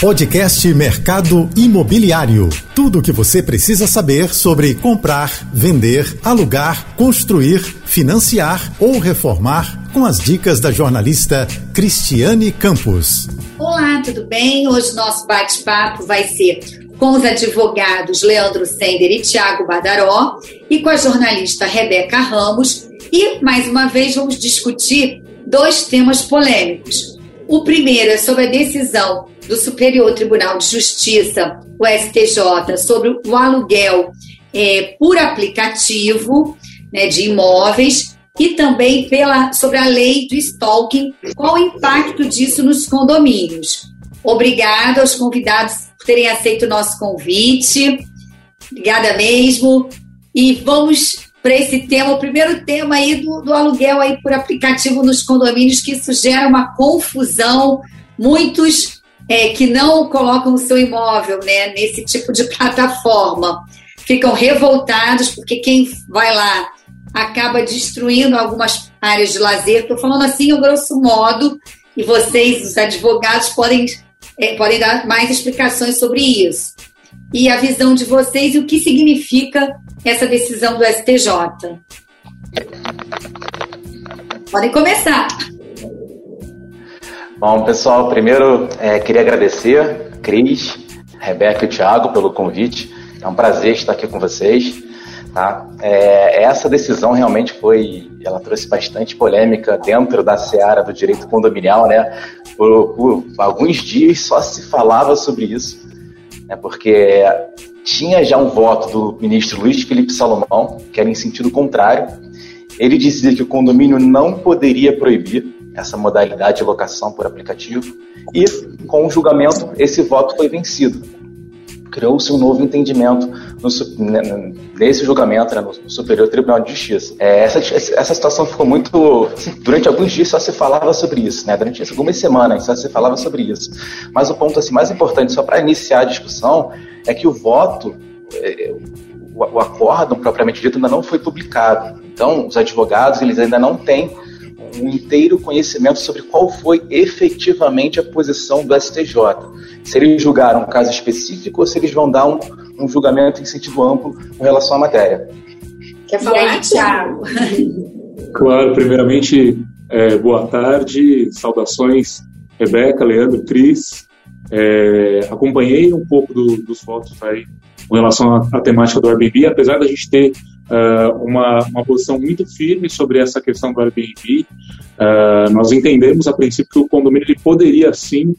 Podcast Mercado Imobiliário. Tudo o que você precisa saber sobre comprar, vender, alugar, construir, financiar ou reformar com as dicas da jornalista Cristiane Campos. Olá, tudo bem? Hoje nosso bate-papo vai ser com os advogados Leandro Sender e Tiago Badaró e com a jornalista Rebeca Ramos. E, mais uma vez, vamos discutir dois temas polêmicos. O primeiro é sobre a decisão do Superior Tribunal de Justiça, o STJ, sobre o aluguel é, por aplicativo né, de imóveis e também pela, sobre a lei do stalking, qual o impacto disso nos condomínios. Obrigada aos convidados por terem aceito o nosso convite. Obrigada mesmo. E vamos para esse tema, o primeiro tema aí do, do aluguel aí por aplicativo nos condomínios, que isso gera uma confusão. Muitos é, que não colocam o seu imóvel né, nesse tipo de plataforma ficam revoltados porque quem vai lá acaba destruindo algumas áreas de lazer. Estou falando assim, o grosso modo, e vocês, os advogados, podem, é, podem dar mais explicações sobre isso. E a visão de vocês e o que significa essa decisão do STJ. Podem começar. Bom, pessoal, primeiro é, queria agradecer, Cris, Rebeca e Thiago pelo convite. É um prazer estar aqui com vocês. Tá? É, essa decisão realmente foi, ela trouxe bastante polêmica dentro da seara do direito condominial, né? Por, por alguns dias só se falava sobre isso, né? porque tinha já um voto do ministro Luiz Felipe Salomão, que era em sentido contrário. Ele dizia que o condomínio não poderia proibir essa modalidade de locação por aplicativo, e com o julgamento, esse voto foi vencido criou-se um novo entendimento no, né, nesse julgamento né, no Superior Tribunal de Justiça. É, essa, essa situação ficou muito. Assim, durante alguns dias só se falava sobre isso, né? durante algumas semanas só se falava sobre isso. Mas o ponto assim, mais importante, só para iniciar a discussão, é que o voto. É, o, o acórdão propriamente dito ainda não foi publicado. Então, os advogados eles ainda não têm um inteiro conhecimento sobre qual foi efetivamente a posição do STJ. Se eles julgaram um caso específico ou se eles vão dar um, um julgamento em sentido amplo com relação à matéria. Quer falar, Thiago? Claro, primeiramente, é, boa tarde, saudações, Rebeca, Leandro, Cris. É, acompanhei um pouco do, dos votos aí com relação à, à temática do Airbnb, apesar da gente ter uh, uma, uma posição muito firme sobre essa questão do Airbnb. Uh, nós entendemos a princípio que o condomínio ele poderia sim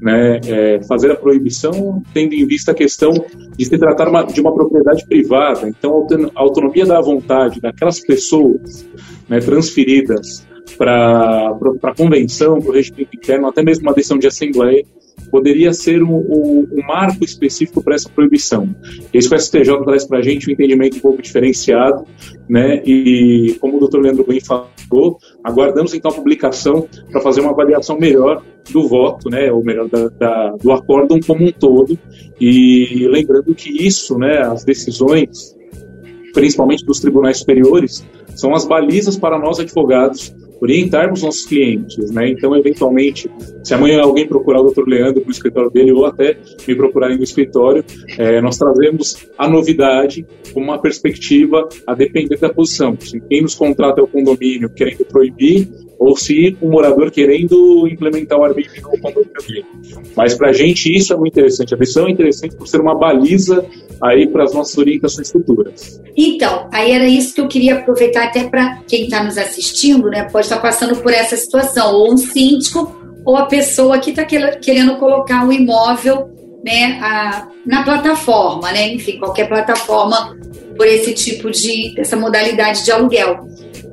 né, é, fazer a proibição, tendo em vista a questão de se tratar uma, de uma propriedade privada. Então, a autonomia da vontade daquelas pessoas né, transferidas para a convenção, para o regimento interno, até mesmo uma decisão de assembleia, poderia ser um, um, um marco específico para essa proibição. Esse que o STJ traz para a gente um entendimento um pouco diferenciado, né? E como o doutor Leandro bem falou, aguardamos então a publicação para fazer uma avaliação melhor do voto, né? Ou melhor, da, da, do acórdão como um todo. E lembrando que isso, né? As decisões, principalmente dos tribunais superiores, são as balizas para nós advogados orientarmos nossos clientes, né? Então, eventualmente, se amanhã alguém procurar o Dr. Leandro no escritório dele ou até me procurarem no escritório, é, nós trazemos a novidade com uma perspectiva a depender da posição. Quem nos contrata é o condomínio querendo proibir ou se o morador querendo implementar o Airbnb no condomínio dele. Mas para a gente isso é muito interessante. A decisão é interessante por ser uma baliza aí para as nossas orientações futuras. Então, aí era isso que eu queria aproveitar até para quem está nos assistindo, né? Pode estar tá passando por essa situação, ou um síndico, ou a pessoa que está querendo colocar um imóvel né, a, na plataforma, né? Enfim, qualquer plataforma por esse tipo de, essa modalidade de aluguel.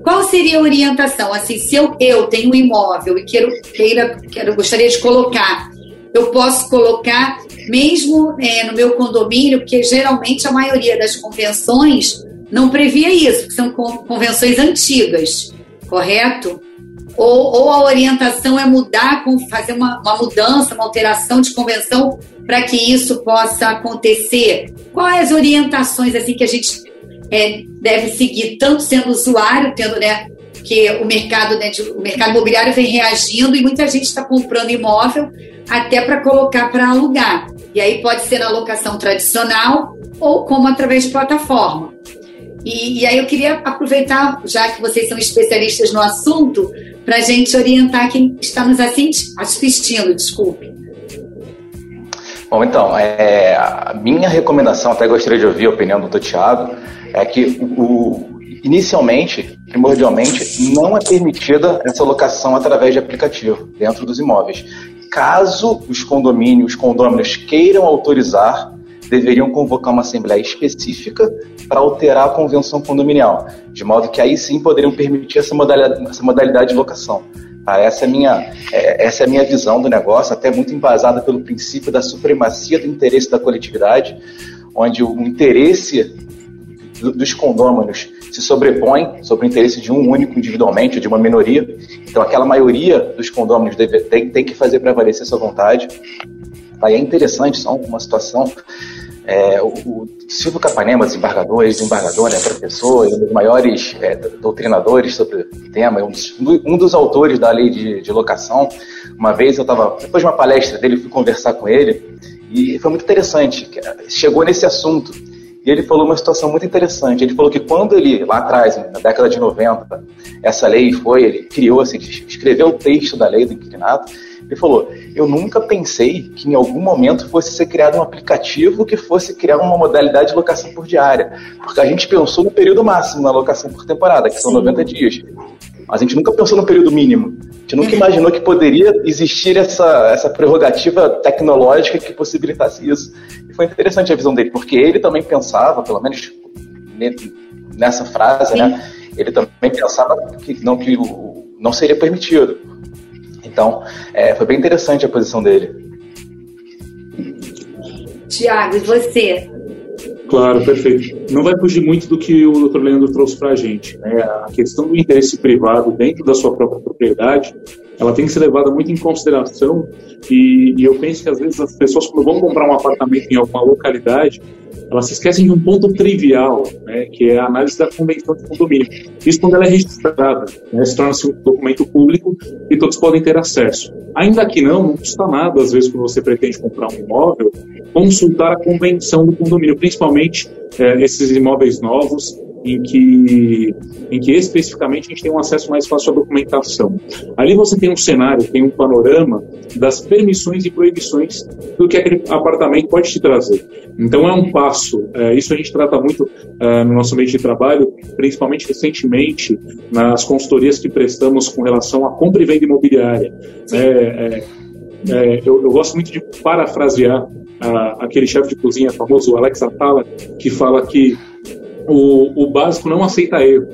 Qual seria a orientação? Assim, se eu, eu tenho um imóvel e quero, queira, quero, gostaria de colocar, eu posso colocar mesmo é, no meu condomínio, porque geralmente a maioria das convenções não previa isso, porque são convenções antigas, correto? Ou, ou a orientação é mudar, fazer uma, uma mudança, uma alteração de convenção para que isso possa acontecer? Quais as orientações assim que a gente é, deve seguir, tanto sendo usuário, tendo, né, que o mercado, né, de, o mercado imobiliário vem reagindo e muita gente está comprando imóvel até para colocar para alugar. E aí pode ser na locação tradicional ou como através de plataforma. E, e aí eu queria aproveitar, já que vocês são especialistas no assunto, para a gente orientar quem está nos assistindo, desculpe. Bom, então, é, a minha recomendação, até gostaria de ouvir a opinião do Dr. Tiago, é que o, inicialmente, primordialmente, não é permitida essa locação através de aplicativo dentro dos imóveis. Caso os condomínios, os condôminos queiram autorizar, deveriam convocar uma assembleia específica para alterar a convenção condominial, de modo que aí sim poderiam permitir essa modalidade, essa modalidade de locação. Ah, essa, é minha, é, essa é a minha visão do negócio, até muito embasada pelo princípio da supremacia do interesse da coletividade, onde o interesse dos condôminos se sobrepõe sobre o interesse de um único individualmente, de uma minoria. Então, aquela maioria dos condôminos deve, tem, tem que fazer prevalecer sua vontade. Aí é interessante, só uma situação. É, o, o Silvio Capanema, desembargador, ex-desembargador, né, professor, um dos maiores é, doutrinadores sobre o tema, um dos, um dos autores da lei de, de locação. Uma vez eu estava, depois de uma palestra dele, fui conversar com ele e foi muito interessante. Chegou nesse assunto e ele falou uma situação muito interessante. Ele falou que quando ele, lá atrás, na década de 90, essa lei foi, ele criou, assim, escreveu o texto da lei do inquilinato, ele falou: Eu nunca pensei que em algum momento fosse ser criado um aplicativo que fosse criar uma modalidade de locação por diária. Porque a gente pensou no período máximo na locação por temporada, que são Sim. 90 dias. Mas a gente nunca pensou no período mínimo. A gente nunca imaginou que poderia existir essa, essa prerrogativa tecnológica que possibilitasse isso. E foi interessante a visão dele, porque ele também pensava, pelo menos nessa frase, né? Ele também pensava que não, que não seria permitido. Então, é, foi bem interessante a posição dele. Tiago, e você? Claro, perfeito. Não vai fugir muito do que o Dr. Leandro trouxe para a gente. Né? A questão do interesse privado dentro da sua própria propriedade, ela tem que ser levada muito em consideração e, e eu penso que às vezes as pessoas quando vão comprar um apartamento em alguma localidade, elas se esquecem de um ponto trivial, né, que é a análise da convenção de condomínio. Isso quando ela é registrada, né, se torna-se um documento público e todos podem ter acesso. Ainda que não, não custa nada, às vezes, quando você pretende comprar um imóvel, consultar a convenção do condomínio, principalmente é, esses imóveis novos em que, em que especificamente a gente tem um acesso mais fácil à documentação. Ali você tem um cenário, tem um panorama das permissões e proibições do que aquele apartamento pode te trazer. Então é um passo, é, isso a gente trata muito é, no nosso meio de trabalho, principalmente recentemente nas consultorias que prestamos com relação à compra e venda imobiliária. É, eu, eu, gosto muito de parafrasear a, aquele chefe de cozinha famoso, Alex Atala, que fala que o, o básico não aceita erro.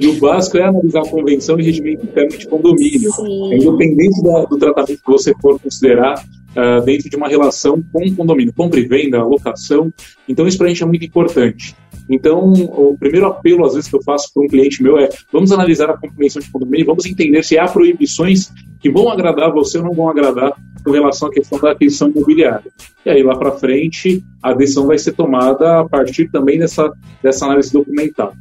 E o básico é analisar a convenção e regimento interno de condomínio. Sim. Independente do, do tratamento que você for considerar uh, dentro de uma relação com o condomínio, compra e venda, locação. Então, isso para a gente é muito importante. Então, o primeiro apelo, às vezes, que eu faço para um cliente meu é: vamos analisar a convenção de condomínio, vamos entender se há proibições que vão agradar você ou não vão agradar com relação à questão da aquisição imobiliária. E aí, lá para frente, a decisão vai ser tomada a partir também dessa, dessa análise documental.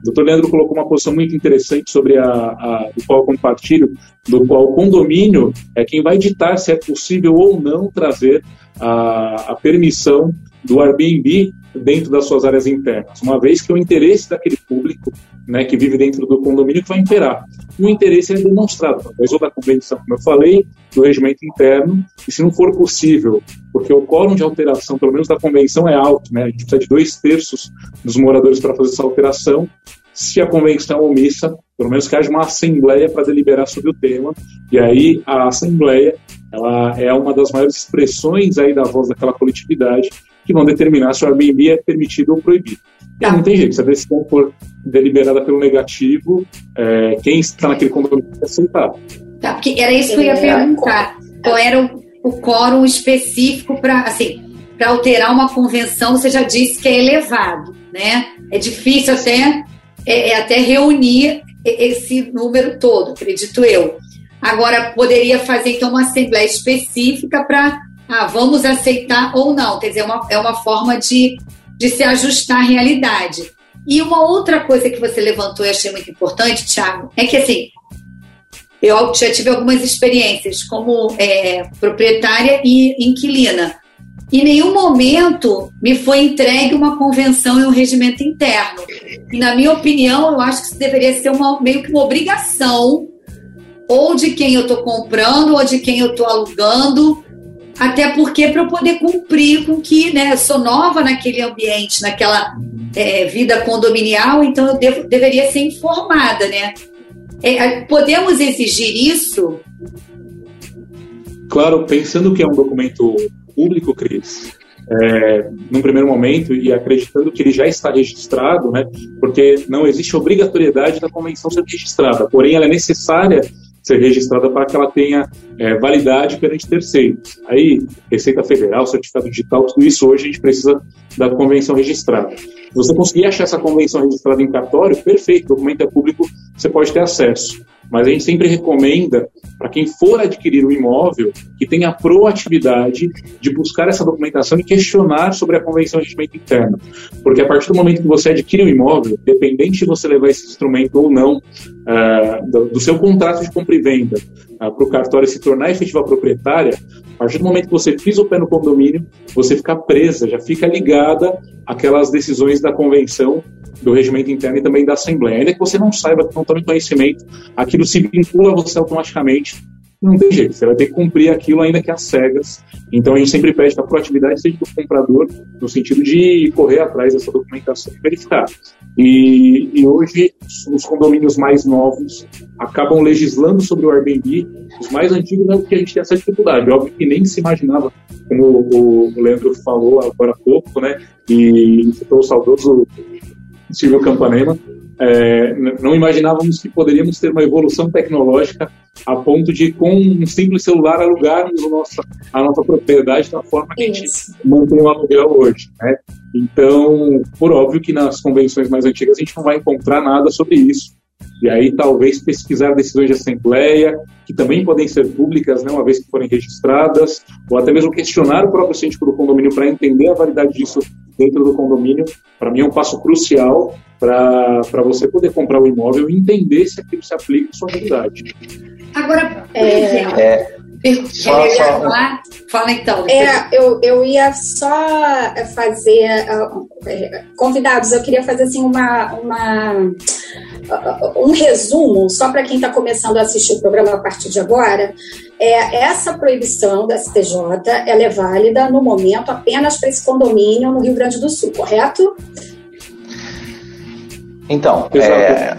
O doutor Leandro colocou uma posição muito interessante sobre a, a, do qual compartilho, do qual o condomínio é quem vai ditar se é possível ou não trazer a, a permissão do Airbnb dentro das suas áreas internas, uma vez que o interesse daquele público né, que vive dentro do condomínio que vai imperar. E o interesse é demonstrado através da convenção, como eu falei, do regimento interno, e se não for possível, porque o quórum de alteração, pelo menos da convenção, é alto, né, a gente precisa de dois terços dos moradores para fazer essa alteração, se a convenção é omissa, pelo menos que haja uma assembleia para deliberar sobre o tema, e aí a assembleia ela é uma das maiores expressões aí da voz daquela coletividade que vão determinar se o Airbnb é permitido ou proibido. E não tem jeito, se a decisão for deliberada pelo negativo, é, quem está naquele condomínio tem que aceitar. Tá, porque era isso que eu ia é. perguntar. Qual era o, o quórum específico para, assim, para alterar uma convenção, você já disse que é elevado, né? É difícil até, é, é até reunir esse número todo, acredito eu. Agora, poderia fazer, então, uma assembleia específica para, ah, vamos aceitar ou não. Quer dizer, é uma, é uma forma de, de se ajustar à realidade. E uma outra coisa que você levantou e achei muito importante, Thiago, é que, assim, eu já tive algumas experiências como é, proprietária e inquilina. Em nenhum momento me foi entregue uma convenção e um regimento interno. E, na minha opinião, eu acho que isso deveria ser uma, meio que uma obrigação, ou de quem eu estou comprando, ou de quem eu estou alugando, até porque para eu poder cumprir com que, né, eu sou nova naquele ambiente, naquela é, vida condominial, então eu devo, deveria ser informada, né? É, podemos exigir isso? Claro, pensando que é um documento público, Cris, é, num primeiro momento e acreditando que ele já está registrado, né, porque não existe obrigatoriedade da convenção ser registrada, porém ela é necessária ser registrada para que ela tenha é, validade perante terceiros. Aí, Receita Federal, certificado digital, tudo isso hoje a gente precisa da convenção registrada. Se você conseguir achar essa convenção registrada em cartório, perfeito, documento é público, você pode ter acesso. Mas a gente sempre recomenda para quem for adquirir o um imóvel que tenha a proatividade de buscar essa documentação e questionar sobre a convenção de regimento interno. Porque a partir do momento que você adquire o um imóvel, dependente de você levar esse instrumento ou não, uh, do, do, seu contrato de compra e venda uh, para o cartório se tornar efetiva proprietária, a partir do momento que você pisa o pé no condomínio, você fica presa, já fica ligada àquelas decisões da convenção do regimento interno e também da Assembleia. Ainda que você não saiba, não tome conhecimento, aquilo se vincula a você automaticamente. Não tem jeito, você vai ter que cumprir aquilo ainda que às cegas. Então a gente sempre pede que a proatividade seja do comprador, no sentido de correr atrás dessa documentação e verificar. E, e hoje os condomínios mais novos acabam legislando sobre o Airbnb, os mais antigos é que a gente tem essa dificuldade. Óbvio que nem se imaginava, como o, o Leandro falou agora há pouco, né? E citou o saudoso Silvio Campanema, é, não imaginávamos que poderíamos ter uma evolução tecnológica a ponto de, com um simples celular, alugarmos a nossa, a nossa propriedade da forma que Isso. a gente mantém o aluguel hoje. Né? Então, por óbvio que nas convenções mais antigas a gente não vai encontrar nada sobre isso. E aí, talvez, pesquisar decisões de assembleia, que também podem ser públicas, né, uma vez que forem registradas, ou até mesmo questionar o próprio síndico do condomínio para entender a validade disso dentro do condomínio, para mim é um passo crucial para você poder comprar o imóvel e entender se aquilo se aplica à sua realidade. Agora, é, é, só, só... Falar? Fala então. É, eu, eu ia só fazer uh, convidados, eu queria fazer assim uma, uma uh, um resumo, só para quem está começando a assistir o programa a partir de agora. É, essa proibição da STJ ela é válida no momento apenas para esse condomínio no Rio Grande do Sul, correto? Então, é,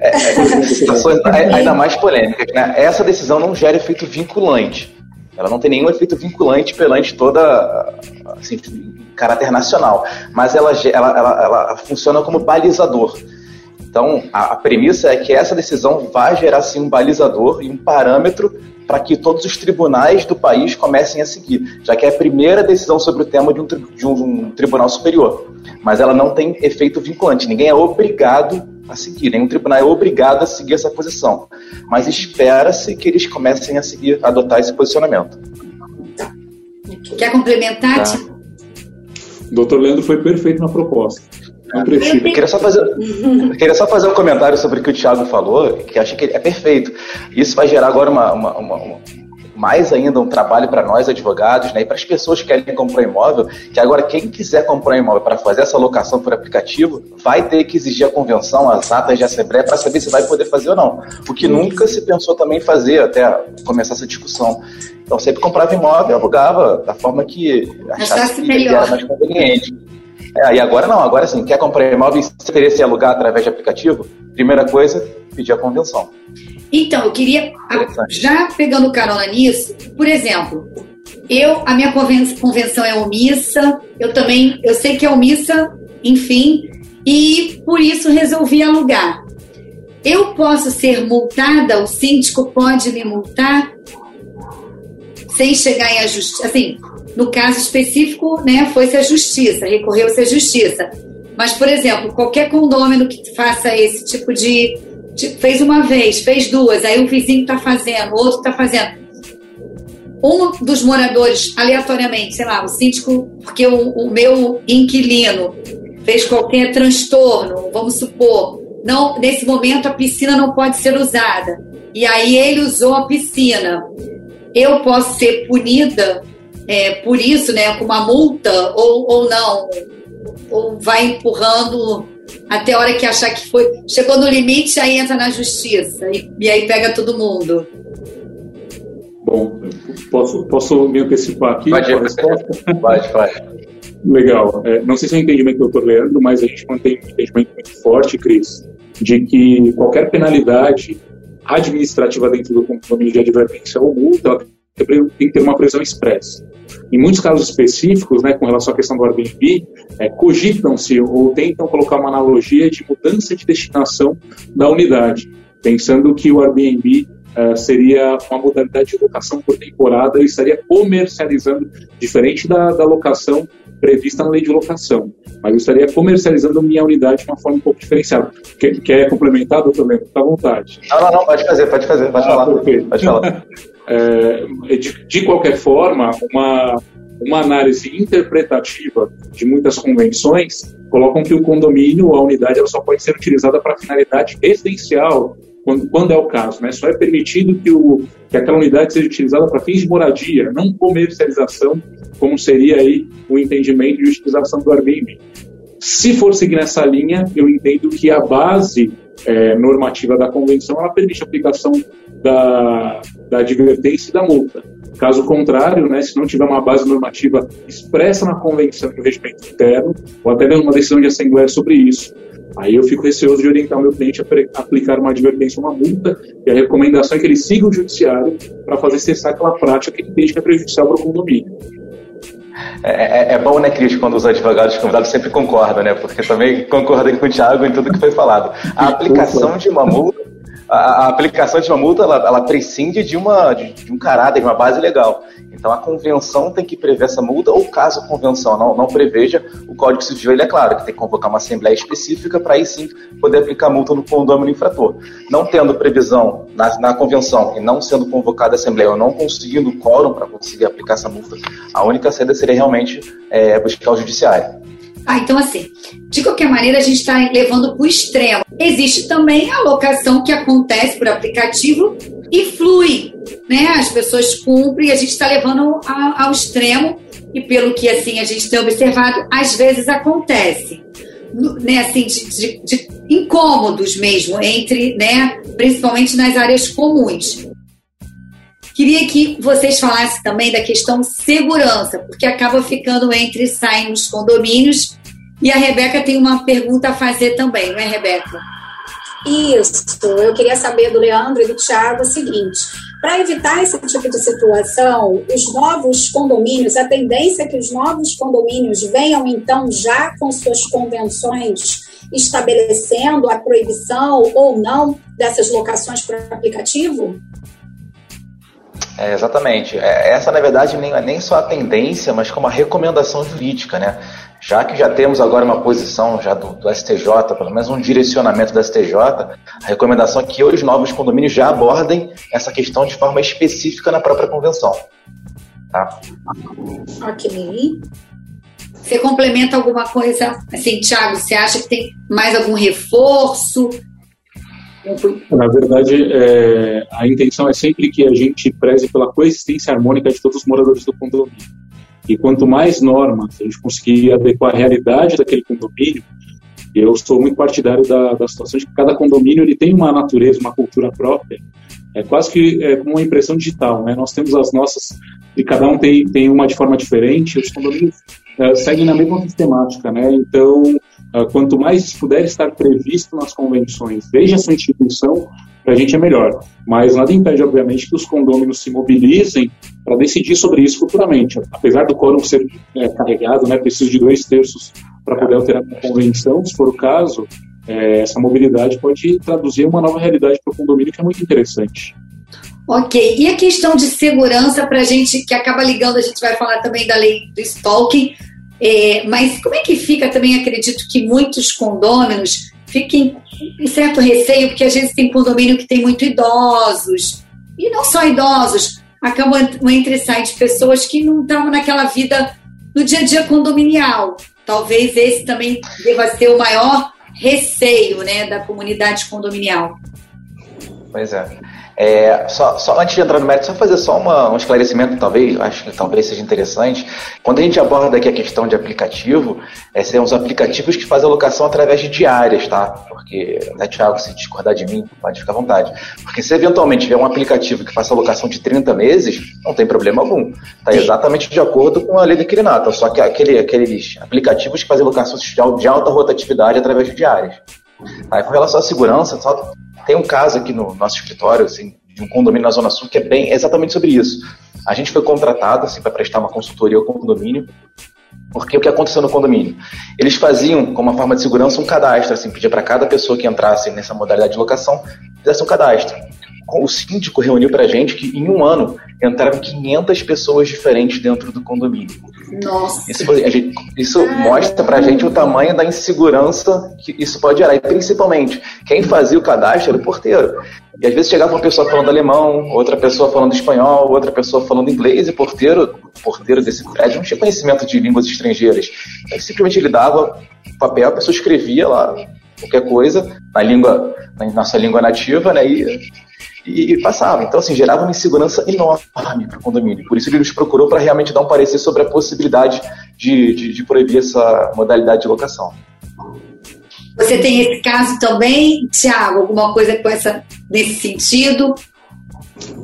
é, é, ainda mais polêmica. Né? Essa decisão não gera efeito vinculante. Ela não tem nenhum efeito vinculante perante toda, assim, caráter nacional, mas ela, ela, ela, ela funciona como balizador. Então, a, a, premissa é que essa decisão vai gerar sim um balizador e um parâmetro para que todos os tribunais do país comecem a seguir, já que é a primeira decisão sobre o tema de um, de um tribunal superior. Mas ela não tem efeito vinculante, ninguém é obrigado a seguir, nenhum tribunal é obrigado a seguir essa posição. Mas espera-se que eles comecem a seguir, a adotar esse posicionamento. Quer complementar? Tá. O doutor Leandro foi perfeito na proposta. Eu queria só fazer, queria só fazer um comentário sobre o que o Thiago falou, que acho que é perfeito. Isso vai gerar agora uma, uma, uma mais ainda um trabalho para nós advogados, né, e para as pessoas que querem comprar um imóvel, que agora quem quiser comprar um imóvel para fazer essa locação por aplicativo, vai ter que exigir a convenção, as atas de assembleia para saber se vai poder fazer ou não. O que nunca se pensou também fazer até começar essa discussão. Então sempre comprava imóvel e alugava da forma que achasse que era mais conveniente. É, e agora não, agora sim, quer comprar imóvel e interesse em alugar através de aplicativo? Primeira coisa, pedir a convenção. Então, eu queria, já pegando carona nisso, por exemplo, eu, a minha convenção é omissa, eu também, eu sei que é omissa, enfim, e por isso resolvi alugar. Eu posso ser multada, o síndico pode me multar sem chegar em a justiça, assim, no caso específico, né, foi-se a justiça, recorreu-se à justiça. Mas, por exemplo, qualquer condômino que faça esse tipo de, de fez uma vez, fez duas, aí o vizinho está fazendo, o outro está fazendo. Um dos moradores, aleatoriamente, sei lá, o síndico, porque o, o meu inquilino fez qualquer transtorno, vamos supor, não, nesse momento a piscina não pode ser usada. E aí ele usou a piscina. Eu posso ser punida é, por isso, né, com uma multa ou, ou não? Ou vai empurrando até a hora que achar que foi. Chegou no limite, aí entra na justiça e, e aí pega todo mundo. Bom, posso, posso me antecipar aqui? Pode, pode, pode. Legal. É, não sei se é o entendimento do doutor Leandro, mas a gente mantém um entendimento muito forte, Cris, de que qualquer penalidade administrativa dentro do condomínio de advertência ou multa tem que ter uma previsão expressa. Em muitos casos específicos, né, com relação à questão do Airbnb, é, cogitam-se ou tentam colocar uma analogia de mudança de destinação da unidade, pensando que o Airbnb uh, seria uma modalidade de locação por temporada e estaria comercializando, diferente da, da locação prevista na lei de locação. Mas eu estaria comercializando minha unidade de uma forma um pouco diferenciada. Quer, quer complementar, doutor Lembro? Fica à vontade. Não, não, não, pode fazer, pode fazer, pode ah, falar. Perfeito. Pode falar. é, de, de qualquer forma, uma, uma análise interpretativa de muitas convenções colocam que o condomínio, a unidade, ela só pode ser utilizada para finalidade residencial quando, quando é o caso. Né? Só é permitido que, o, que aquela unidade seja utilizada para fins de moradia, não comercialização, como seria aí o entendimento de utilização do Airbnb. Se for seguir nessa linha, eu entendo que a base é, normativa da convenção ela permite a aplicação da, da advertência e da multa. Caso contrário, né, se não tiver uma base normativa expressa na convenção do regimento interno, ou até mesmo uma decisão de assembleia sobre isso, Aí eu fico receoso de orientar o meu cliente a aplicar uma advertência, uma multa, e a recomendação é que ele siga o judiciário para fazer cessar aquela prática que ele entende que é prejudicial para o condomínio. É, é, é, bom, né, Cris, quando os advogados convidados sempre concordam, né? Porque também concordam com o Thiago em tudo que foi falado. A aplicação de uma multa a, aplicação de uma multa ela, ela prescinde de, uma, de, de, um caráter, de uma base legal. Então a convenção tem que prever essa multa, ou caso a convenção não, não preveja, o Código Civil ele é claro que tem que convocar uma assembleia específica para aí sim poder aplicar multa no condomínio infrator. Não tendo previsão na, na convenção e não sendo convocada a assembleia ou não conseguindo quórum para conseguir aplicar essa multa, a única saída seria realmente é, buscar o judiciário. Ah, então assim, de qualquer maneira a gente está levando para o extremo. Existe também a locação que acontece por aplicativo e flui, né? As pessoas cumprem, a gente está levando ao, ao extremo e pelo que assim a gente tem observado, às vezes acontece, né? Assim, de, de, de incômodos mesmo entre, né? Principalmente nas áreas comuns. Queria que vocês falassem também da questão segurança, porque acaba ficando entre saem nos condomínios. E a Rebeca tem uma pergunta a fazer também, não é, Rebeca? Isso, eu queria saber do Leandro e do Thiago o seguinte: para evitar esse tipo de situação, os novos condomínios, a tendência é que os novos condomínios venham então já com suas convenções estabelecendo a proibição ou não dessas locações por aplicativo? É, exatamente. É, essa, na verdade, nem, nem só a tendência, mas como a recomendação jurídica, né? Já que já temos agora uma posição já do, do, STJ, pelo menos um direcionamento do STJ, a recomendação é que os novos condomínios já abordem essa questão de forma específica na própria convenção. Tá? Ok. Você complementa alguma coisa? Assim, Thiago, você acha que tem mais algum reforço? Na verdade, é, a intenção é sempre que a gente preze pela coexistência harmônica de todos os moradores do condomínio. E quanto mais normas a gente conseguir adequar a realidade daquele condomínio, eu sou muito partidário da, da situação de que cada condomínio ele tem uma natureza, uma cultura própria. É quase que é como uma impressão digital, né? Nós temos as nossas e cada um tem, tem uma de forma diferente. Os condomínios é, seguem na mesma sistemática, né? Então quanto mais puder estar previsto nas convenções, desde a sua instituição, para a gente é melhor. Mas nada impede, obviamente, que os condôminos se mobilizem para decidir sobre isso futuramente. Apesar do quórum ser é, carregado, né, precisa de dois terços para poder alterar a convenção, se for o caso, é, essa mobilidade pode traduzir uma nova realidade para o condomínio que é muito interessante. Ok, e a questão de segurança para a gente, que acaba ligando, a gente vai falar também da lei do stalking, é, mas como é que fica também, acredito que muitos condôminos fiquem em certo receio, porque às vezes tem condomínio que tem muito idosos, e não só idosos, acabam entre sai de pessoas que não estão naquela vida no dia a dia condominial. Talvez esse também deva ser o maior receio né, da comunidade condominial. Pois é. É, só, só, antes de entrar no mérito, só fazer só uma, um esclarecimento, talvez, acho que talvez seja interessante. Quando a gente aborda aqui a questão de aplicativo, é, são os aplicativos que fazem alocação através de diárias, tá? Porque, né, Thiago, se discordar de mim, pode ficar à vontade. Porque se eventualmente tiver um aplicativo que faça alocação de 30 meses, não tem problema algum. Está exatamente de acordo com a lei do inquilinato. Só que aquele, aqueles aplicativos que fazem alocação de alta rotatividade através de diárias. Aí, com relação à segurança, só tem um caso aqui no nosso escritório, assim, de um condomínio na Zona Sul, que é bem exatamente sobre isso. A gente foi contratado assim, para prestar uma consultoria ao condomínio, porque o que aconteceu no condomínio? Eles faziam, como uma forma de segurança, um cadastro, assim, pedia para cada pessoa que entrasse nessa modalidade de locação, fizesse um cadastro. O síndico reuniu para a gente que em um ano entraram 500 pessoas diferentes dentro do condomínio. Nossa. Isso, gente, isso mostra pra gente o tamanho da insegurança que isso pode gerar. E principalmente, quem fazia o cadastro era o porteiro. E às vezes chegava uma pessoa falando alemão, outra pessoa falando espanhol, outra pessoa falando inglês, e o porteiro, porteiro desse prédio não tinha conhecimento de línguas estrangeiras. Ele simplesmente ele dava papel, a pessoa escrevia lá qualquer coisa na língua, na nossa língua nativa, né? E e, e passava. Então, assim, gerava uma insegurança enorme para o condomínio. Por isso ele nos procurou para realmente dar um parecer sobre a possibilidade de, de, de proibir essa modalidade de locação. Você tem esse caso também, Tiago? Alguma coisa com essa, nesse sentido?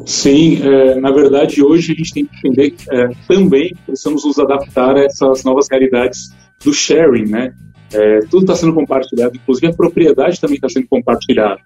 Sim, é, na verdade, hoje a gente tem que entender é, também que precisamos nos adaptar a essas novas realidades do sharing, né? É, tudo está sendo compartilhado, inclusive a propriedade também está sendo compartilhada.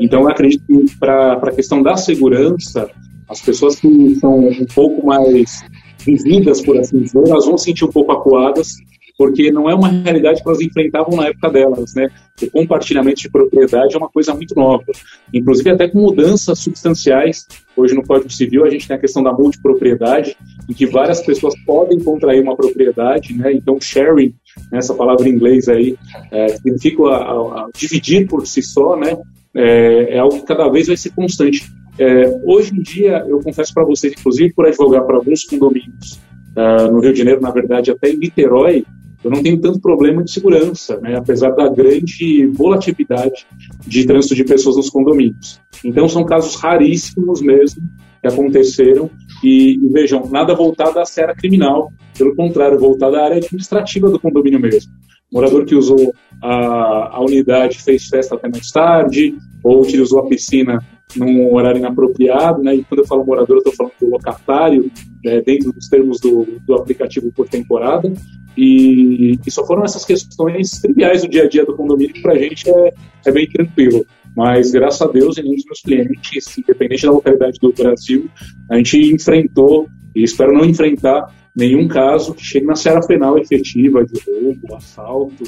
Então, eu acredito que para a questão da segurança, as pessoas que são um pouco mais vividas, por assim dizer, elas vão se sentir um pouco acuadas, porque não é uma realidade que elas enfrentavam na época delas, né? O compartilhamento de propriedade é uma coisa muito nova, inclusive até com mudanças substanciais. Hoje no Código Civil a gente tem a questão da multipropriedade, em que várias pessoas podem contrair uma propriedade, né? Então sharing, né, essa palavra em inglês aí, é, significa a, a, a dividir por si só, né? é, é algo que cada vez vai ser constante. É, hoje em dia, eu confesso para vocês, inclusive por advogar para alguns condomínios uh, no Rio de Janeiro, na verdade, até em Niterói, eu não tenho tanto problema de segurança, né, apesar da grande volatilidade de trânsito de pessoas nos condomínios. Então, são casos raríssimos mesmo que aconteceram. E, vejam, nada voltado à seara criminal, pelo contrário, voltado à área administrativa do condomínio mesmo. Morador que usou a, a unidade fez festa até mais tarde, ou utilizou a piscina num horário inapropriado, né? E quando eu falo morador, eu estou falando do locatário, né, dentro dos termos do, do aplicativo por temporada. E, e, só foram essas questões triviais do dia a dia do condomínio que para a gente é, é bem tranquilo. Mas, graças a Deus, em dos meus clientes, independente da localidade do Brasil, a gente enfrentou, e espero não enfrentar, nenhum caso que chegue na seara penal efetiva de roubo, assalto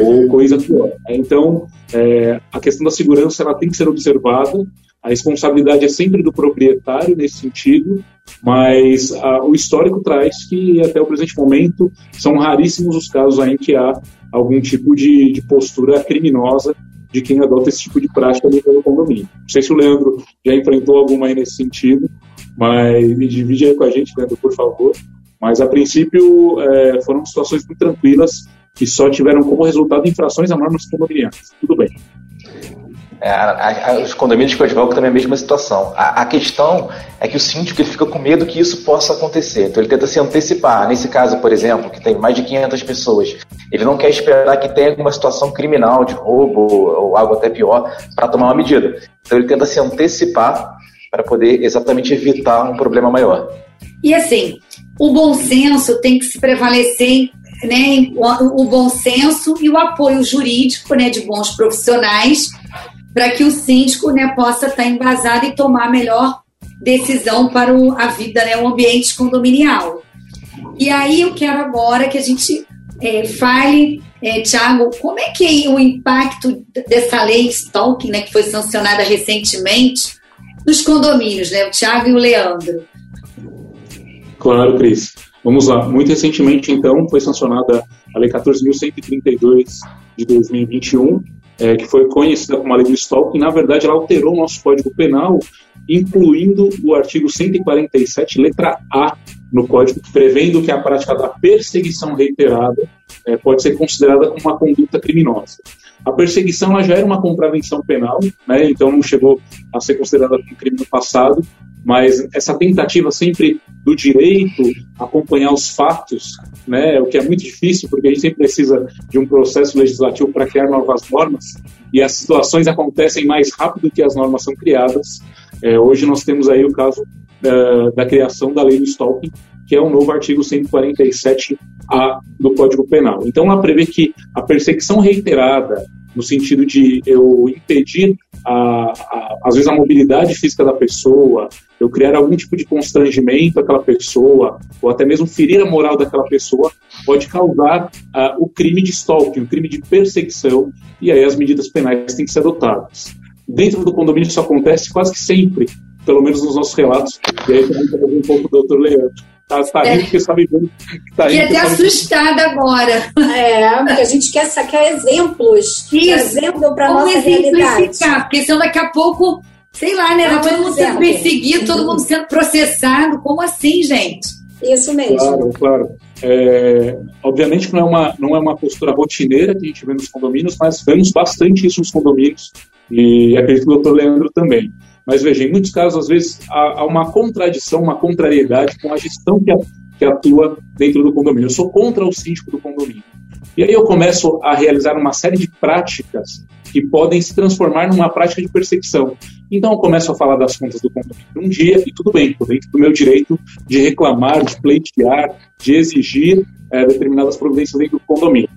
ou coisa pior. Então, é, a questão da segurança ela tem que ser observada. A responsabilidade é sempre do proprietário nesse sentido, mas a, o histórico traz que até o presente momento são raríssimos os casos em que há algum tipo de, de postura criminosa de quem adota esse tipo de prática dentro do condomínio. Não sei se o Leandro já enfrentou alguma aí nesse sentido, mas me divide aí com a gente, Leandro, por favor. Mas, a princípio, é, foram situações muito tranquilas que só tiveram como resultado infrações a normas condominiais. Tudo bem. É, os condomínios que eu advogo também é a mesma situação. A, a, questão é que o síndico ele fica com medo que isso possa acontecer. Então ele tenta se antecipar. Nesse caso, por exemplo, que tem mais de 500 pessoas, ele não quer esperar que tenha alguma situação criminal de roubo ou algo até pior para tomar uma medida. Então ele tenta se antecipar para poder exatamente evitar um problema maior. E assim, o bom senso tem que se prevalecer, né, o, o bom senso e o apoio jurídico, né, de bons profissionais, para que o síndico, né, possa estar embasado e tomar a melhor decisão para o, a vida, né, o ambiente condominial. E aí eu quero agora que a gente é, fale, é, Tiago, como é que é o impacto dessa lei Stalking, né, que foi sancionada recentemente, nos condomínios, né, o Tiago e o Leandro? Claro, Cris. Vamos lá. Muito recentemente, então, foi sancionada a Lei 14.132 de 2021, é, que foi conhecida como a Lei do Stalking. Na verdade, ela alterou o nosso Código Penal, incluindo o artigo 147, letra A, no Código, prevendo que a prática da perseguição reiterada é, pode ser considerada como uma conduta criminosa. A perseguição já era uma contravenção penal, né? então não chegou a ser considerada um crime no passado, mas essa tentativa sempre do direito acompanhar os fatos, né, o que é muito difícil, porque a gente sempre precisa de um processo legislativo para criar novas normas, e as situações acontecem mais rápido que as normas são criadas. É, hoje nós temos aí o caso uh, da criação da lei do stalking, que é o um novo artigo 147A do Código Penal. Então, ela prevê que a perseguição reiterada, no sentido de eu impedir, a, a, às vezes, a mobilidade física da pessoa, eu criar algum tipo de constrangimento àquela pessoa, ou até mesmo ferir a moral daquela pessoa, pode causar uh, o crime de stalking, o crime de perseguição, e aí as medidas penais têm que ser adotadas. Dentro do condomínio isso acontece quase que sempre, pelo menos nos nossos relatos, e aí também um pouco do doutor Leandro. Tá, tá rindo é. porque sabe bem. Tá Fiquei até assustada agora. É, porque a gente quer sacar exemplos. Isso. Exemplo para nossa realidade. Porque senão daqui a pouco, sei lá, né? todo mundo sendo perseguido, todo mundo sendo processado. Como assim, gente? Isso mesmo. Claro, claro. É, obviamente que não é, uma, não é uma postura rotineira que a gente vê nos condomínios, mas vemos bastante isso nos condomínios e acredito que o doutor Leandro também. Mas veja, em muitos casos, às vezes, há, uma contradição, uma contrariedade com a gestão que, que atua dentro do condomínio. Eu sou contra o síndico do condomínio. E aí eu começo a realizar uma série de práticas que podem se transformar numa prática de perseguição. Então eu começo a falar das contas do condomínio um dia e tudo bem, estou dentro do meu direito de reclamar, de pleitear, de exigir é, determinadas providências dentro do condomínio.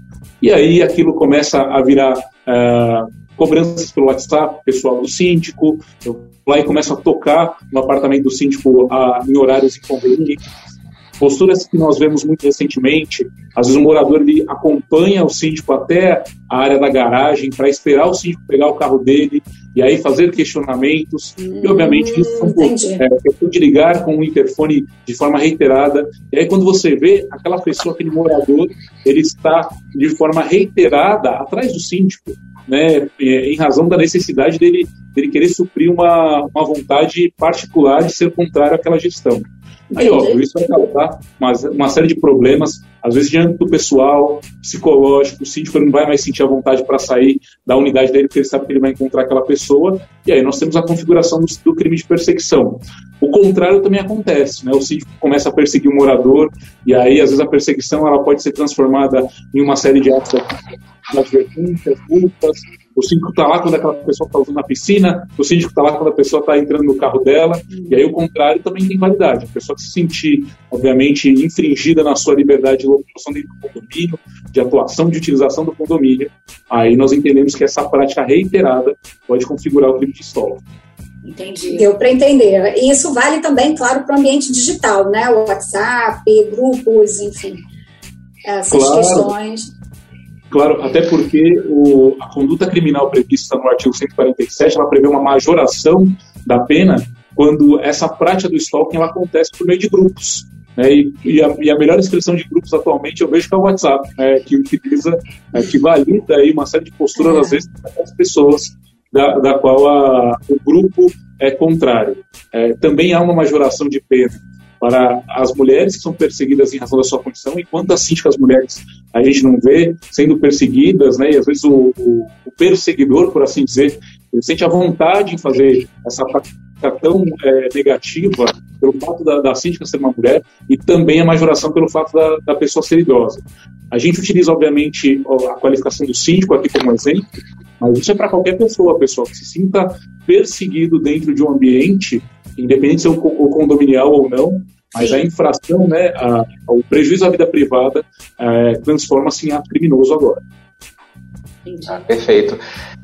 E aí aquilo começa a virar uh, cobranças pelo WhatsApp pessoal do síndico, eu lá e começo a tocar no apartamento do síndico a, em horários inconvenientes. Posturas que nós vemos muito recentemente, às vezes o morador ele acompanha o síndico até a área da garagem para esperar o síndico pegar o carro dele e aí fazer questionamentos. Hum, e obviamente isso é questão de ligar com o interfone de forma reiterada. E aí quando você vê aquela pessoa, aquele morador, ele está de forma reiterada atrás do síndico né, é, em razão da necessidade dele, dele querer suprir uma, uma vontade particular de ser contrário àquela gestão. Aí, óbvio, isso vai causar uma, uma série de problemas, às vezes diante do pessoal, psicológico, o síndico não vai mais sentir a vontade para sair da unidade dele, porque ele sabe que ele vai encontrar aquela pessoa, e aí nós temos a configuração do, do crime de perseguição. O contrário também acontece, né? o síndico começa a perseguir o morador, e aí às vezes a perseguição ela pode ser transformada em uma série de atos advertências, multas, o síndico está lá quando aquela pessoa está usando a piscina, o síndico está lá quando a pessoa está entrando no carro dela, e aí o contrário também tem validade. A pessoa que se sentir, obviamente, infringida na sua liberdade de locomoção dentro do condomínio, de atuação, de utilização do condomínio, aí nós entendemos que essa prática reiterada pode configurar o crime de stalking. Entendi. Deu para entender. E isso vale também, claro, para o ambiente digital, né? O WhatsApp, grupos, enfim. Essas claro. questões. Claro, até porque o, a conduta criminal prevista no artigo 147 ela prevê uma majoração da pena quando essa prática do stalking ela acontece por meio de grupos. Né, e, e, a, e, a, melhor expressão de grupos atualmente eu vejo que é o WhatsApp, né, que utiliza, é, que valida aí uma série de posturas, às vezes, das pessoas da, da qual a, o grupo é contrário. É, também há uma majoração de pena para as mulheres que são perseguidas em razão da sua condição, enquanto assim que as mulheres a gente não vê sendo perseguidas, né? E às vezes o, o, o perseguidor, por assim dizer, ele sente a vontade em fazer essa prática tão é, negativa pelo fato da, da síndica ser uma mulher e também a majoração pelo fato da, da pessoa ser idosa. A gente utiliza, obviamente, a qualificação do síndico aqui como exemplo, mas isso é para qualquer pessoa, pessoal, que se sinta perseguido dentro de um ambiente, independente se é o condominial ou não, mas Sim. a infração, né, a, o prejuízo à vida privada é, transforma-se em ato criminoso agora. Ah, perfeito.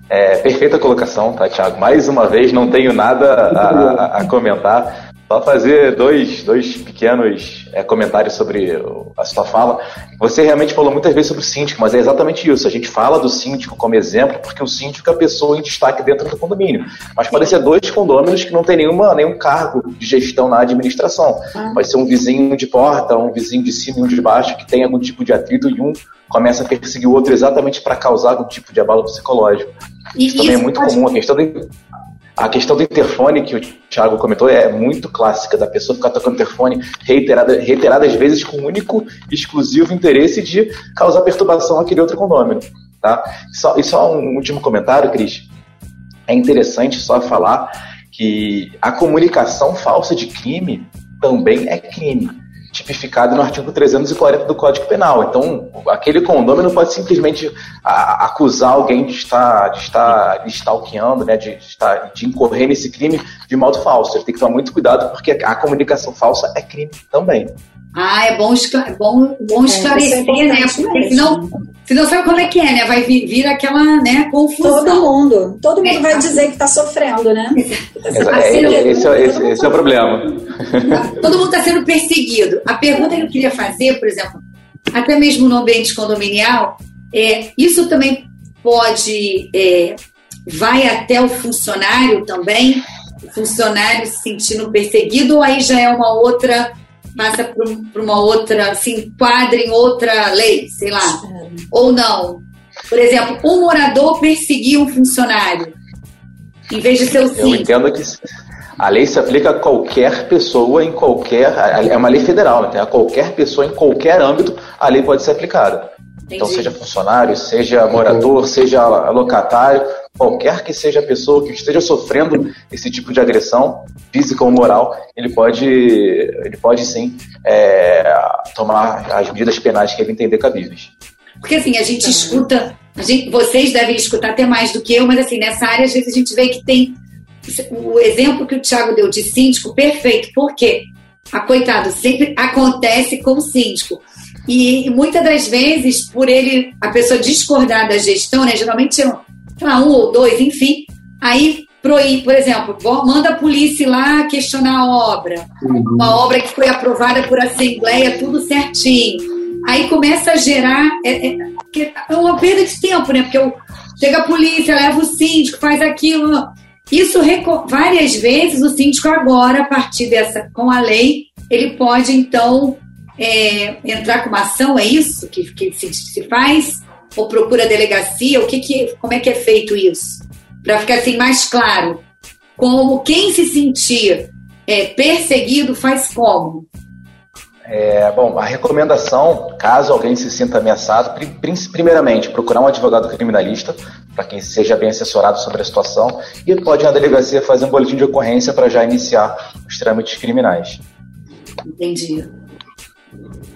É, perfeita colocação, tá, Thiago? Mais uma vez, não tenho nada a, a, a comentar. Só fazer dois, dois pequenos é, comentários sobre a sua fala. Você realmente falou muitas vezes sobre o síndico, mas é exatamente isso. A gente fala do síndico como exemplo porque o síndico é a pessoa em destaque dentro do condomínio. Mas pode ser dois condôminos que não tem nenhuma, nenhum cargo de gestão na administração. Ah. Pode ser um vizinho de porta, um vizinho de cima e um de baixo que tem algum tipo de atrito e um começa a perseguir o outro exatamente para causar algum tipo de abalo psicológico. E isso também é muito pode... comum. A questão do, a questão do interfone que o Thiago comentou é muito clássica, da pessoa ficar tocando interfone reiterada, reiteradas vezes com o único exclusivo interesse de causar perturbação naquele outro condomínio. Tá? Só, e só um último comentário, Cris. É interessante só falar que a comunicação falsa de crime também é crime tipificado no artigo 340 do Código Penal. Então, aquele condômino não pode simplesmente a, acusar alguém de estar, de estar stalkeando, né, de, estar, de incorrer nesse crime de modo falso. Ele tem que tomar muito cuidado, porque a comunicação falsa é crime também. Ah, é bom, é bom, bom é, esclarecer, é né? Porque senão, senão sabe como é que é, né? Vai vir, vir aquela né, confusão. Todo mundo. Todo mundo é, vai dizer que está sofrendo, né? Tá é, esse, é, esse, esse é o problema. Todo mundo está sendo perseguido. A pergunta que eu queria fazer, por exemplo, até mesmo no ambiente condominial, é, isso também pode. É, vai até o funcionário também? O funcionário se sentindo perseguido, ou aí já é uma outra passa para uma outra, se enquadra em outra lei, sei lá. Ou não. Por exemplo, um morador perseguir um funcionário, em vez de ser o síndico. Eu entendo que a lei se aplica a qualquer pessoa em qualquer. É uma lei federal, então a qualquer pessoa em qualquer âmbito a lei pode ser aplicada. Então, Entendi. Então, seja funcionário, seja morador, seja locatário, qualquer que seja a pessoa que esteja sofrendo esse tipo de agressão, física ou moral, ele pode, ele pode sim é, tomar as medidas penais que ele entender cabíveis. Porque assim, a gente escuta, a gente, vocês devem escutar até mais do que eu, mas assim, nessa área às vezes a gente vê que tem o exemplo que o Thiago deu de síndico, perfeito. Por quê? A coitado sempre acontece com o síndico. E muitas das vezes, por ele, a pessoa discordar da gestão, né? Geralmente tiram lá, um ou dois, enfim. Aí, proíbe, por exemplo, manda a polícia lá questionar a obra. Uhum. Uma obra que foi aprovada por assembleia, tudo certinho. Aí começa a gerar. É, é, é uma perda de tempo, né? Porque eu, chega a polícia, leva o síndico, faz aquilo. Isso várias vezes o síndico agora, a partir dessa, com a lei, ele pode então é, entrar com uma ação, é isso que, que se, se, faz? Ou procura delegacia? O que, que como é que é feito isso? Para ficar assim mais claro, como quem se sentir é, perseguido faz como? É, bom, a recomendação, caso alguém se sinta ameaçado, primeiramente procurar um advogado criminalista, para quem seja bem assessorado sobre a situação, e pode na delegacia fazer um boletim de ocorrência para já iniciar os trâmites criminais. Entendi.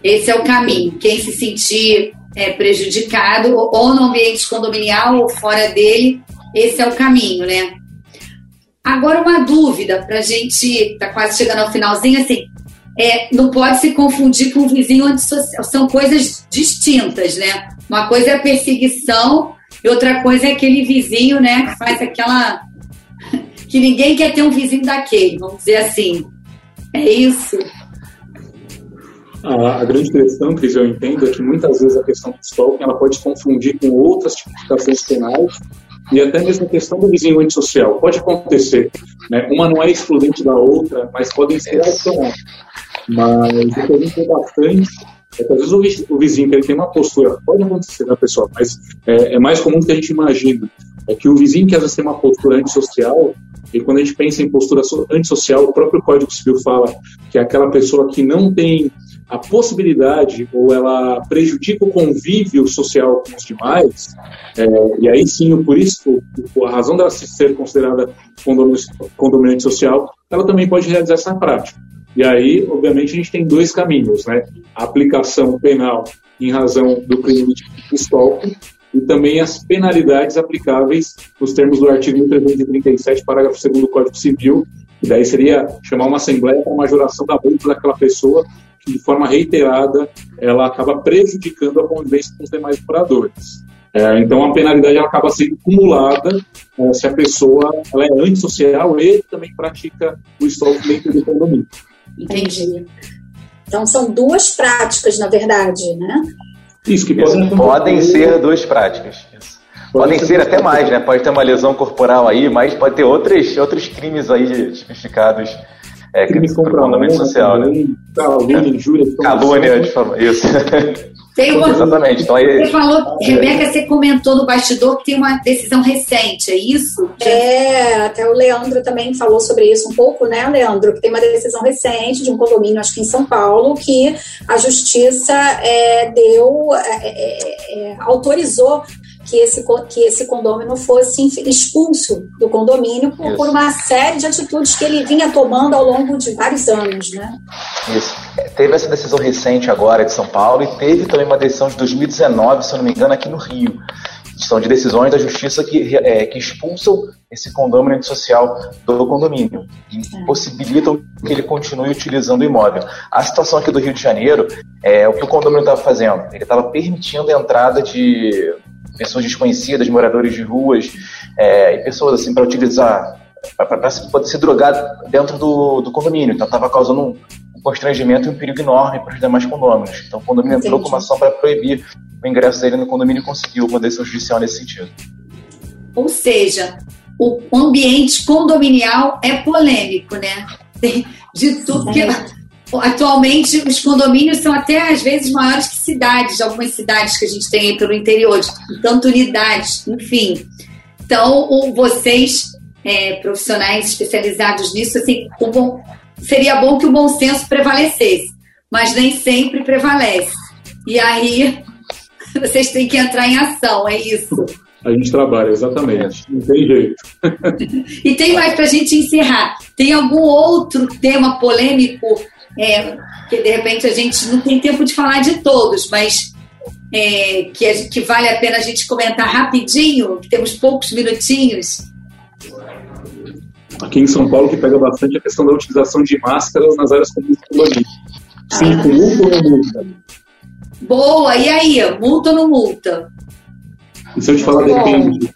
Esse é o caminho. Quem se sentir é, prejudicado, ou no ambiente condominial ou fora dele, esse é o caminho, né? Agora, uma dúvida para a gente, tá quase chegando ao finalzinho, assim, é, não pode se confundir com o vizinho antissocial, são coisas distintas, né? Uma coisa é a perseguição e outra coisa é aquele vizinho, né, que faz aquela. que ninguém quer ter um vizinho daquele, vamos dizer assim. É isso. A, grande questão, Cris, eu entendo, é que muitas vezes a questão do stalking ela pode confundir com outras tipificações penais e até mesmo a questão do vizinho antissocial. Pode acontecer, né? uma não é excludente da outra, mas podem ser adicionadas. Mas o que a gente vê bastante é que às vezes o vizinho que ele tem uma postura, pode acontecer, né, pessoal? Mas é, é mais comum do que a gente imagina. É que o vizinho que às vezes tem uma postura antissocial, e quando a gente pensa em postura antissocial, o próprio Código Civil fala que é aquela pessoa que não tem a possibilidade ou ela prejudica o convívio social com os demais, é, e aí sim, por isso, a razão dela ser considerada condomínio social, ela também pode realizar essa prática. E aí, obviamente, a gente tem dois caminhos, né? A aplicação penal em razão do crime de stalking e também as penalidades aplicáveis nos termos do artigo 1337, parágrafo 2 do Código Civil, e daí seria chamar uma assembleia para majoração da multa daquela pessoa que, de forma reiterada, ela acaba prejudicando a convivência com os demais moradores. É, então, a penalidade ela acaba sendo acumulada é, se a pessoa ela é antissocial e também pratica o stalking dentro do condomínio. Entendi. Então, são duas práticas, na verdade, né? Isso, que podem, podem ser duas práticas. Podem ser até mais, né? Pode ter uma lesão corporal aí, mas pode ter outros, outros crimes aí tipificados é, crime contra social, né? Calúnia, injúria. Calúnia, isso. Tem uma... Exatamente. Então, aí... Você falou, Rebeca, você comentou no bastidor que tem uma decisão recente, é isso? É, até o Leandro também falou sobre isso um pouco, né, Leandro? Que tem uma decisão recente de um condomínio, acho que em São Paulo, que a justiça é, deu, é, é, é autorizou que esse, que esse condômino fosse expulso do condomínio por, por, uma série de atitudes que ele vinha tomando ao longo de vários anos, né? Isso. Teve essa decisão recente agora de São Paulo e teve também uma decisão de 2019, se eu não me engano, aqui no Rio. São de decisões da justiça que, é, que expulsam esse condomínio social do condomínio e é. possibilitam que ele continue utilizando o imóvel. A situação aqui do Rio de Janeiro é o que o condomínio estava fazendo. Ele estava permitindo a entrada de pessoas desconhecidas, moradores de ruas é, e pessoas assim para utilizar, para poder se drogar dentro do, do condomínio. Então estava causando um, um, constrangimento e um perigo enorme para os demais condôminos. Então o condomínio Entendi. entrou com uma ação para proibir o ingresso dele no condomínio e conseguiu uma decisão judicial nesse sentido. Ou seja, o ambiente condominial é polêmico, né? De tudo que Atualmente, os condomínios são até às vezes maiores que cidades, algumas cidades que a gente tem aí pelo interior, tanto unidades, enfim. Então, vocês, é, profissionais especializados nisso, assim, bom, seria bom que o bom senso prevalecesse, mas nem sempre prevalece. E aí, vocês têm que entrar em ação, é isso. A gente trabalha, exatamente. Não tem jeito. e tem mais para a gente encerrar. Tem algum outro tema polêmico é, que de repente a gente não tem tempo de falar de todos, mas é, que, que vale a pena a gente comentar rapidinho, que temos poucos minutinhos. Aqui em São Paulo, que pega bastante a questão da utilização de máscaras nas áreas comuns do condomínio. Sim, ah. com multa ou não multa? Boa, e aí? Multa ou não multa? E se eu te falar, depende.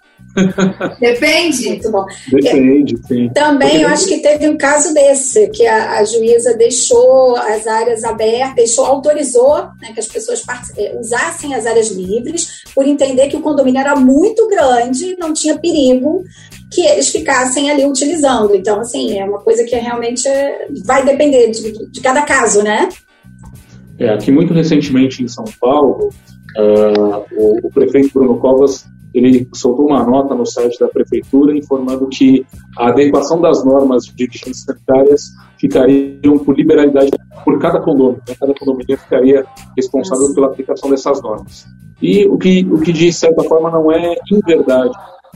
Depende? Muito bom. Depende, sim. Também Porque eu acho que teve um caso desse, que a, a juíza deixou as áreas abertas, deixou, autorizou né, que as pessoas eh, usassem as áreas livres, por entender que o condomínio era muito grande, não tinha perigo que eles ficassem ali utilizando. Então, assim, é uma coisa que realmente é, vai depender de, de cada caso, né? É, aqui muito recentemente em São Paulo, uh, o, o prefeito Bruno Covas ele soltou uma nota no site da prefeitura informando que a adequação das normas de vigilância sanitárias ficariam por liberalidade por cada condomínio, né? cada condomínio ficaria responsável pela aplicação dessas normas. E o que, o que de certa forma não é inverdade,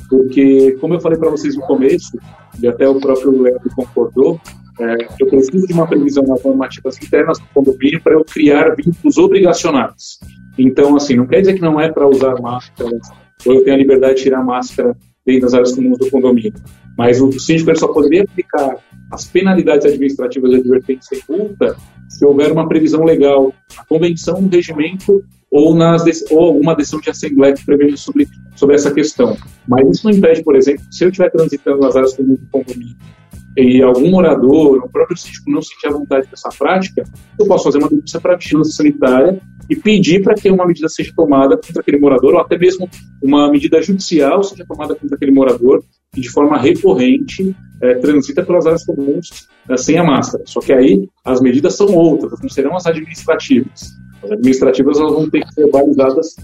porque, como eu falei para vocês no começo, e até o próprio Leandro concordou, é, eu preciso de uma previsão nas normativas internas do condomínio para eu criar vínculos obrigacionais. Então, assim, não quer dizer que não é para usar máscaras, ou eu tenho a liberdade de tirar a máscara dentro das áreas comuns do condomínio. Mas o síndico só poderia aplicar as penalidades administrativas de advertência e multa se houver uma previsão legal, a convenção, um regimento ou, nas, ou alguma decisão de assembleia que preveja sobre, sobre essa questão. Mas isso não impede, por exemplo, se eu estiver transitando nas áreas comuns do condomínio e algum morador, o próprio síndico não sentir vontade dessa prática, eu posso fazer uma denúncia para a vigilância sanitária e pedir para que uma medida seja tomada contra aquele morador, ou até mesmo uma medida judicial seja tomada contra aquele morador que de forma recorrente é, transita pelas áreas comuns é, sem a máscara. Só que aí as medidas são outras, não serão as administrativas. As administrativas elas vão ter que ser balizadas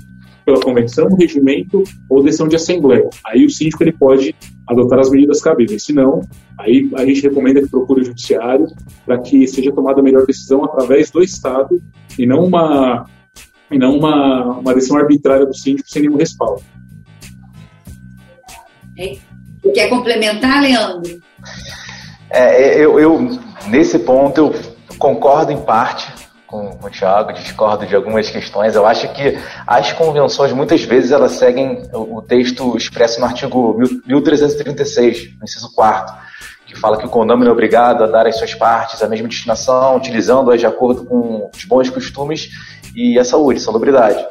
pela convenção, regimento ou decisão de assembleia. Aí o síndico ele pode adotar as medidas cabíveis. Se não, aí a gente recomenda que procure o judiciário para que seja tomada a melhor decisão através do Estado e não uma e não uma, uma decisão arbitrária do síndico sem nenhum respaldo. Quer complementar, Leandro? É, eu, eu, nesse ponto, eu concordo em parte com, com o Thiago, discordo de algumas questões. Eu acho que as convenções, muitas vezes, elas seguem o texto expresso no artigo 1336, no inciso 4 que fala que o condomínio é obrigado a dar as suas partes à mesma destinação, utilizando-as de acordo com os bons costumes e a saúde, salubridade.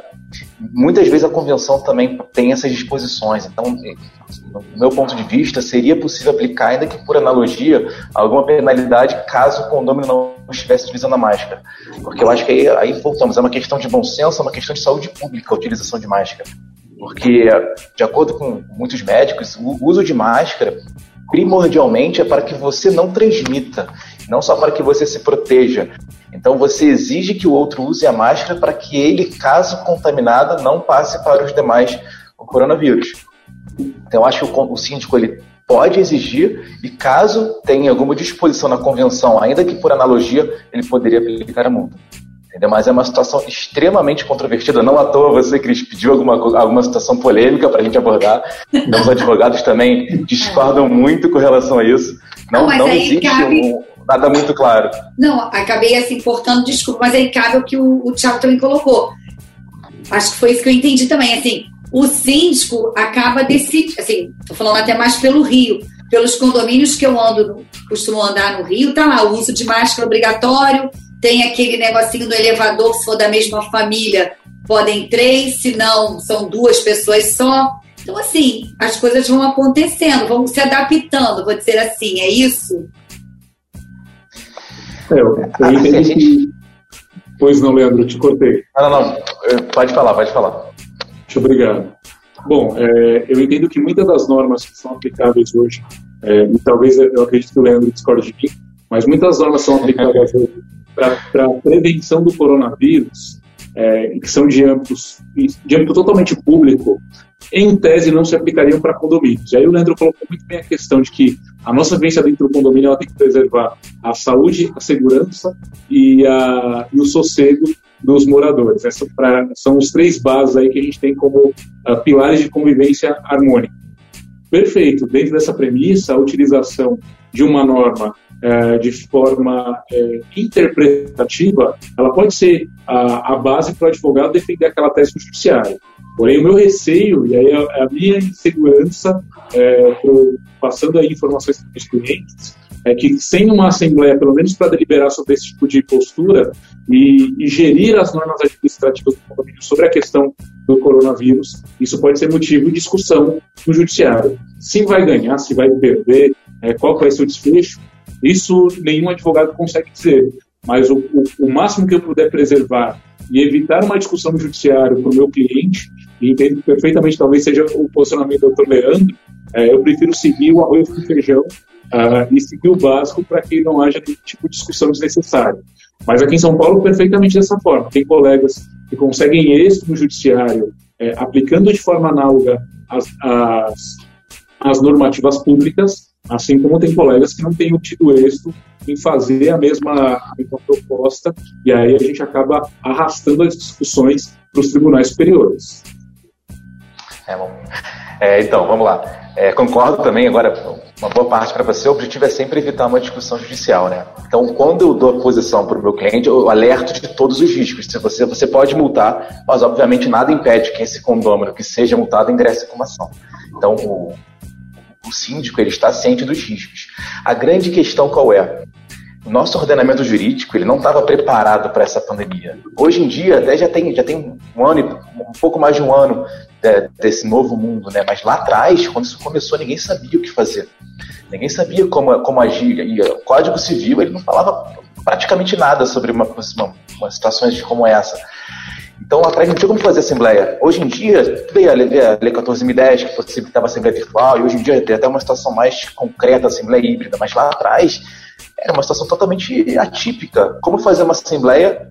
Muitas vezes a convenção também tem essas disposições, então, do meu ponto de vista, seria possível aplicar, ainda que por analogia, alguma penalidade caso o condomínio não estivesse utilizando a máscara. Porque eu acho que aí, aí voltamos, é uma questão de bom senso, é uma questão de saúde pública a utilização de máscara. Porque, de acordo com muitos médicos, o uso de máscara primordialmente é para que você não transmita, não só para que você se proteja. Então você exige que o outro use a máscara para que ele, caso contaminado, não passe para os demais o coronavírus. Então eu acho que o, o síndico ele pode exigir e caso tenha alguma disposição na convenção, ainda que por analogia, ele poderia aplicar a multa. Entendeu? Mas é uma situação extremamente controvertida. Não à toa você, Cris, pediu alguma, alguma situação polêmica para a gente abordar. Então, os advogados também discordam muito com relação a isso. Não, não, não existe cabe... um, nada muito claro. Não, acabei assim, portando desculpa, mas aí cabe o que o, o Thiago também colocou. Acho que foi isso que eu entendi também. Assim, o síndico acaba decidindo, assim, estou falando até mais pelo Rio, pelos condomínios que eu ando, costumo andar no Rio, tá lá, o uso de máscara obrigatório, tem aquele negocinho no elevador, se for da mesma família, podem três, se não, são duas pessoas só. Então, assim, as coisas vão acontecendo, vão se adaptando, vou dizer assim, é isso? É, eu, eu ah, entendi gente... que... Pois não, Leandro, te cortei. Não, não, não. Pode falar, pode falar. Muito obrigado. Bom, é, eu entendo que muitas das normas que são aplicáveis hoje, é, e talvez eu acredito que o Leandro discorde de mim, mas muitas normas são aplicáveis hoje para a prevenção do coronavírus, é, que são de, âmbitos, de âmbito totalmente público, em tese não se aplicariam para condomínios. E aí o Leandro colocou muito bem a questão de que a nossa vivência dentro do condomínio tem que preservar a saúde, a segurança e, a, e o sossego dos moradores. Essas pra, são os três bases aí que a gente tem como uh, pilares de convivência harmônica. Perfeito. Dentro dessa premissa, a utilização de uma norma é, de forma é, interpretativa, ela pode ser a, a base para o advogado defender aquela tese no judiciário. Porém, o meu receio, e aí a, a minha insegurança, é, pro, passando aí informações para os clientes, é que sem uma assembleia, pelo menos para deliberar sobre esse tipo de postura e, e gerir as normas administrativas do condomínio sobre a questão do coronavírus, isso pode ser motivo de discussão no judiciário. Se vai ganhar, se vai perder, é, qual vai ser o desfecho, isso nenhum advogado consegue dizer. Mas o, o, o máximo que eu puder preservar e evitar uma discussão no judiciário para o meu cliente, e entendo perfeitamente, talvez seja o posicionamento do Dr. Leandro, é, eu prefiro seguir o arroz com feijão uh, e seguir o básico para que não haja nenhum tipo de discussão desnecessária. Mas aqui em São Paulo, perfeitamente dessa forma. Tem colegas que conseguem êxito no judiciário, é, aplicando de forma análoga as, as, as normativas públicas, assim como tem colegas que não têm tido êxito em fazer a mesma, a mesma proposta, e aí a gente acaba arrastando as discussões para os tribunais superiores. É, bom. É, então, vamos lá. É, concordo também, agora, uma boa parte para você, o objetivo é sempre evitar uma discussão judicial, né? Então, quando eu dou a posição para o meu cliente, eu alerto de todos os riscos. Se você, você pode multar, mas obviamente nada impede que esse condômino que seja multado ingresse com uma ação. Então, o, o síndico ele está ciente dos riscos. A grande questão qual é? O nosso ordenamento jurídico ele não estava preparado para essa pandemia. Hoje em dia, até já tem, já tem um ano, um pouco mais de um ano de, desse novo mundo, né? Mas lá atrás, quando isso começou, ninguém sabia o que fazer. Ninguém sabia como, como agir. E o Código Civil ele não falava praticamente nada sobre uma, uma, uma situações como essa. Então, lá atrás não tinha como fazer assembleia. Hoje em dia, veio a Lei, lei 14.010, que possibilitava assembleia virtual, e hoje em dia tem até uma situação mais concreta, assembleia híbrida, mas lá atrás era uma situação totalmente atípica. Como fazer uma assembleia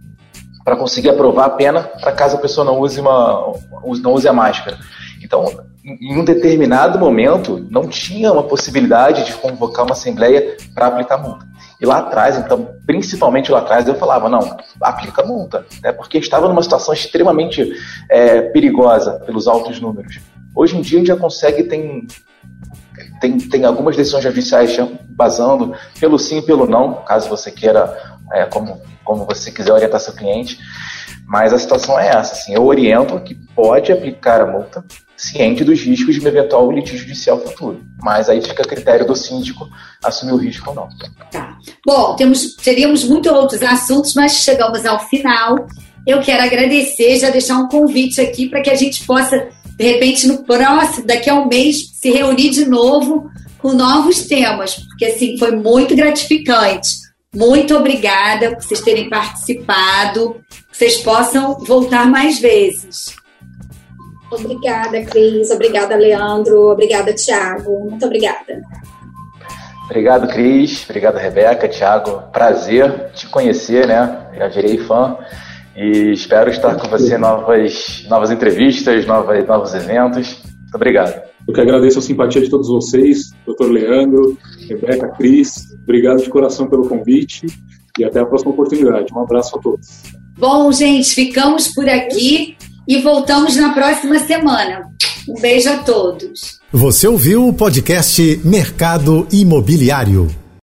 para conseguir aprovar a pena para caso a pessoa não use, uma, não use a máscara? Então, em um determinado momento, não tinha uma possibilidade de convocar uma assembleia para aplicar multa. E lá atrás, então, principalmente lá atrás, eu falava, não, aplica multa, né, porque estava numa situação extremamente é, perigosa pelos altos números. Hoje em dia a gente já consegue, tem, tem, tem algumas decisões judiciais basando pelo sim e pelo não, caso você queira, é, como, como você quiser orientar seu cliente, mas a situação é essa, assim, eu oriento que pode aplicar a multa, ciente dos riscos de um eventual litígio judicial futuro. Mas aí fica a critério do síndico assumir o risco ou não. Tá. Bom, temos, teríamos muitos outros assuntos, mas chegamos ao final. Eu quero agradecer, já deixar um convite aqui para que a gente possa, de repente, no próximo, daqui a um mês, se reunir de novo com novos temas, porque assim foi muito gratificante. Muito obrigada por vocês terem participado. Que vocês possam voltar mais vezes. Obrigada, Cris. Obrigada, Leandro. Obrigada, Tiago. Muito obrigada. Obrigado, Cris. Obrigado, Rebeca, Tiago. Prazer te conhecer, né? Já virei fã. E espero estar com você em novas, novas entrevistas, novas, novos eventos. Muito obrigado. Eu que agradeço a simpatia de todos vocês, doutor Leandro, Rebeca, Cris. Obrigado de coração pelo convite e até a próxima oportunidade. Um abraço a todos. Bom, gente, ficamos por aqui e voltamos na próxima semana. Um beijo a todos. Você ouviu o podcast Mercado Imobiliário.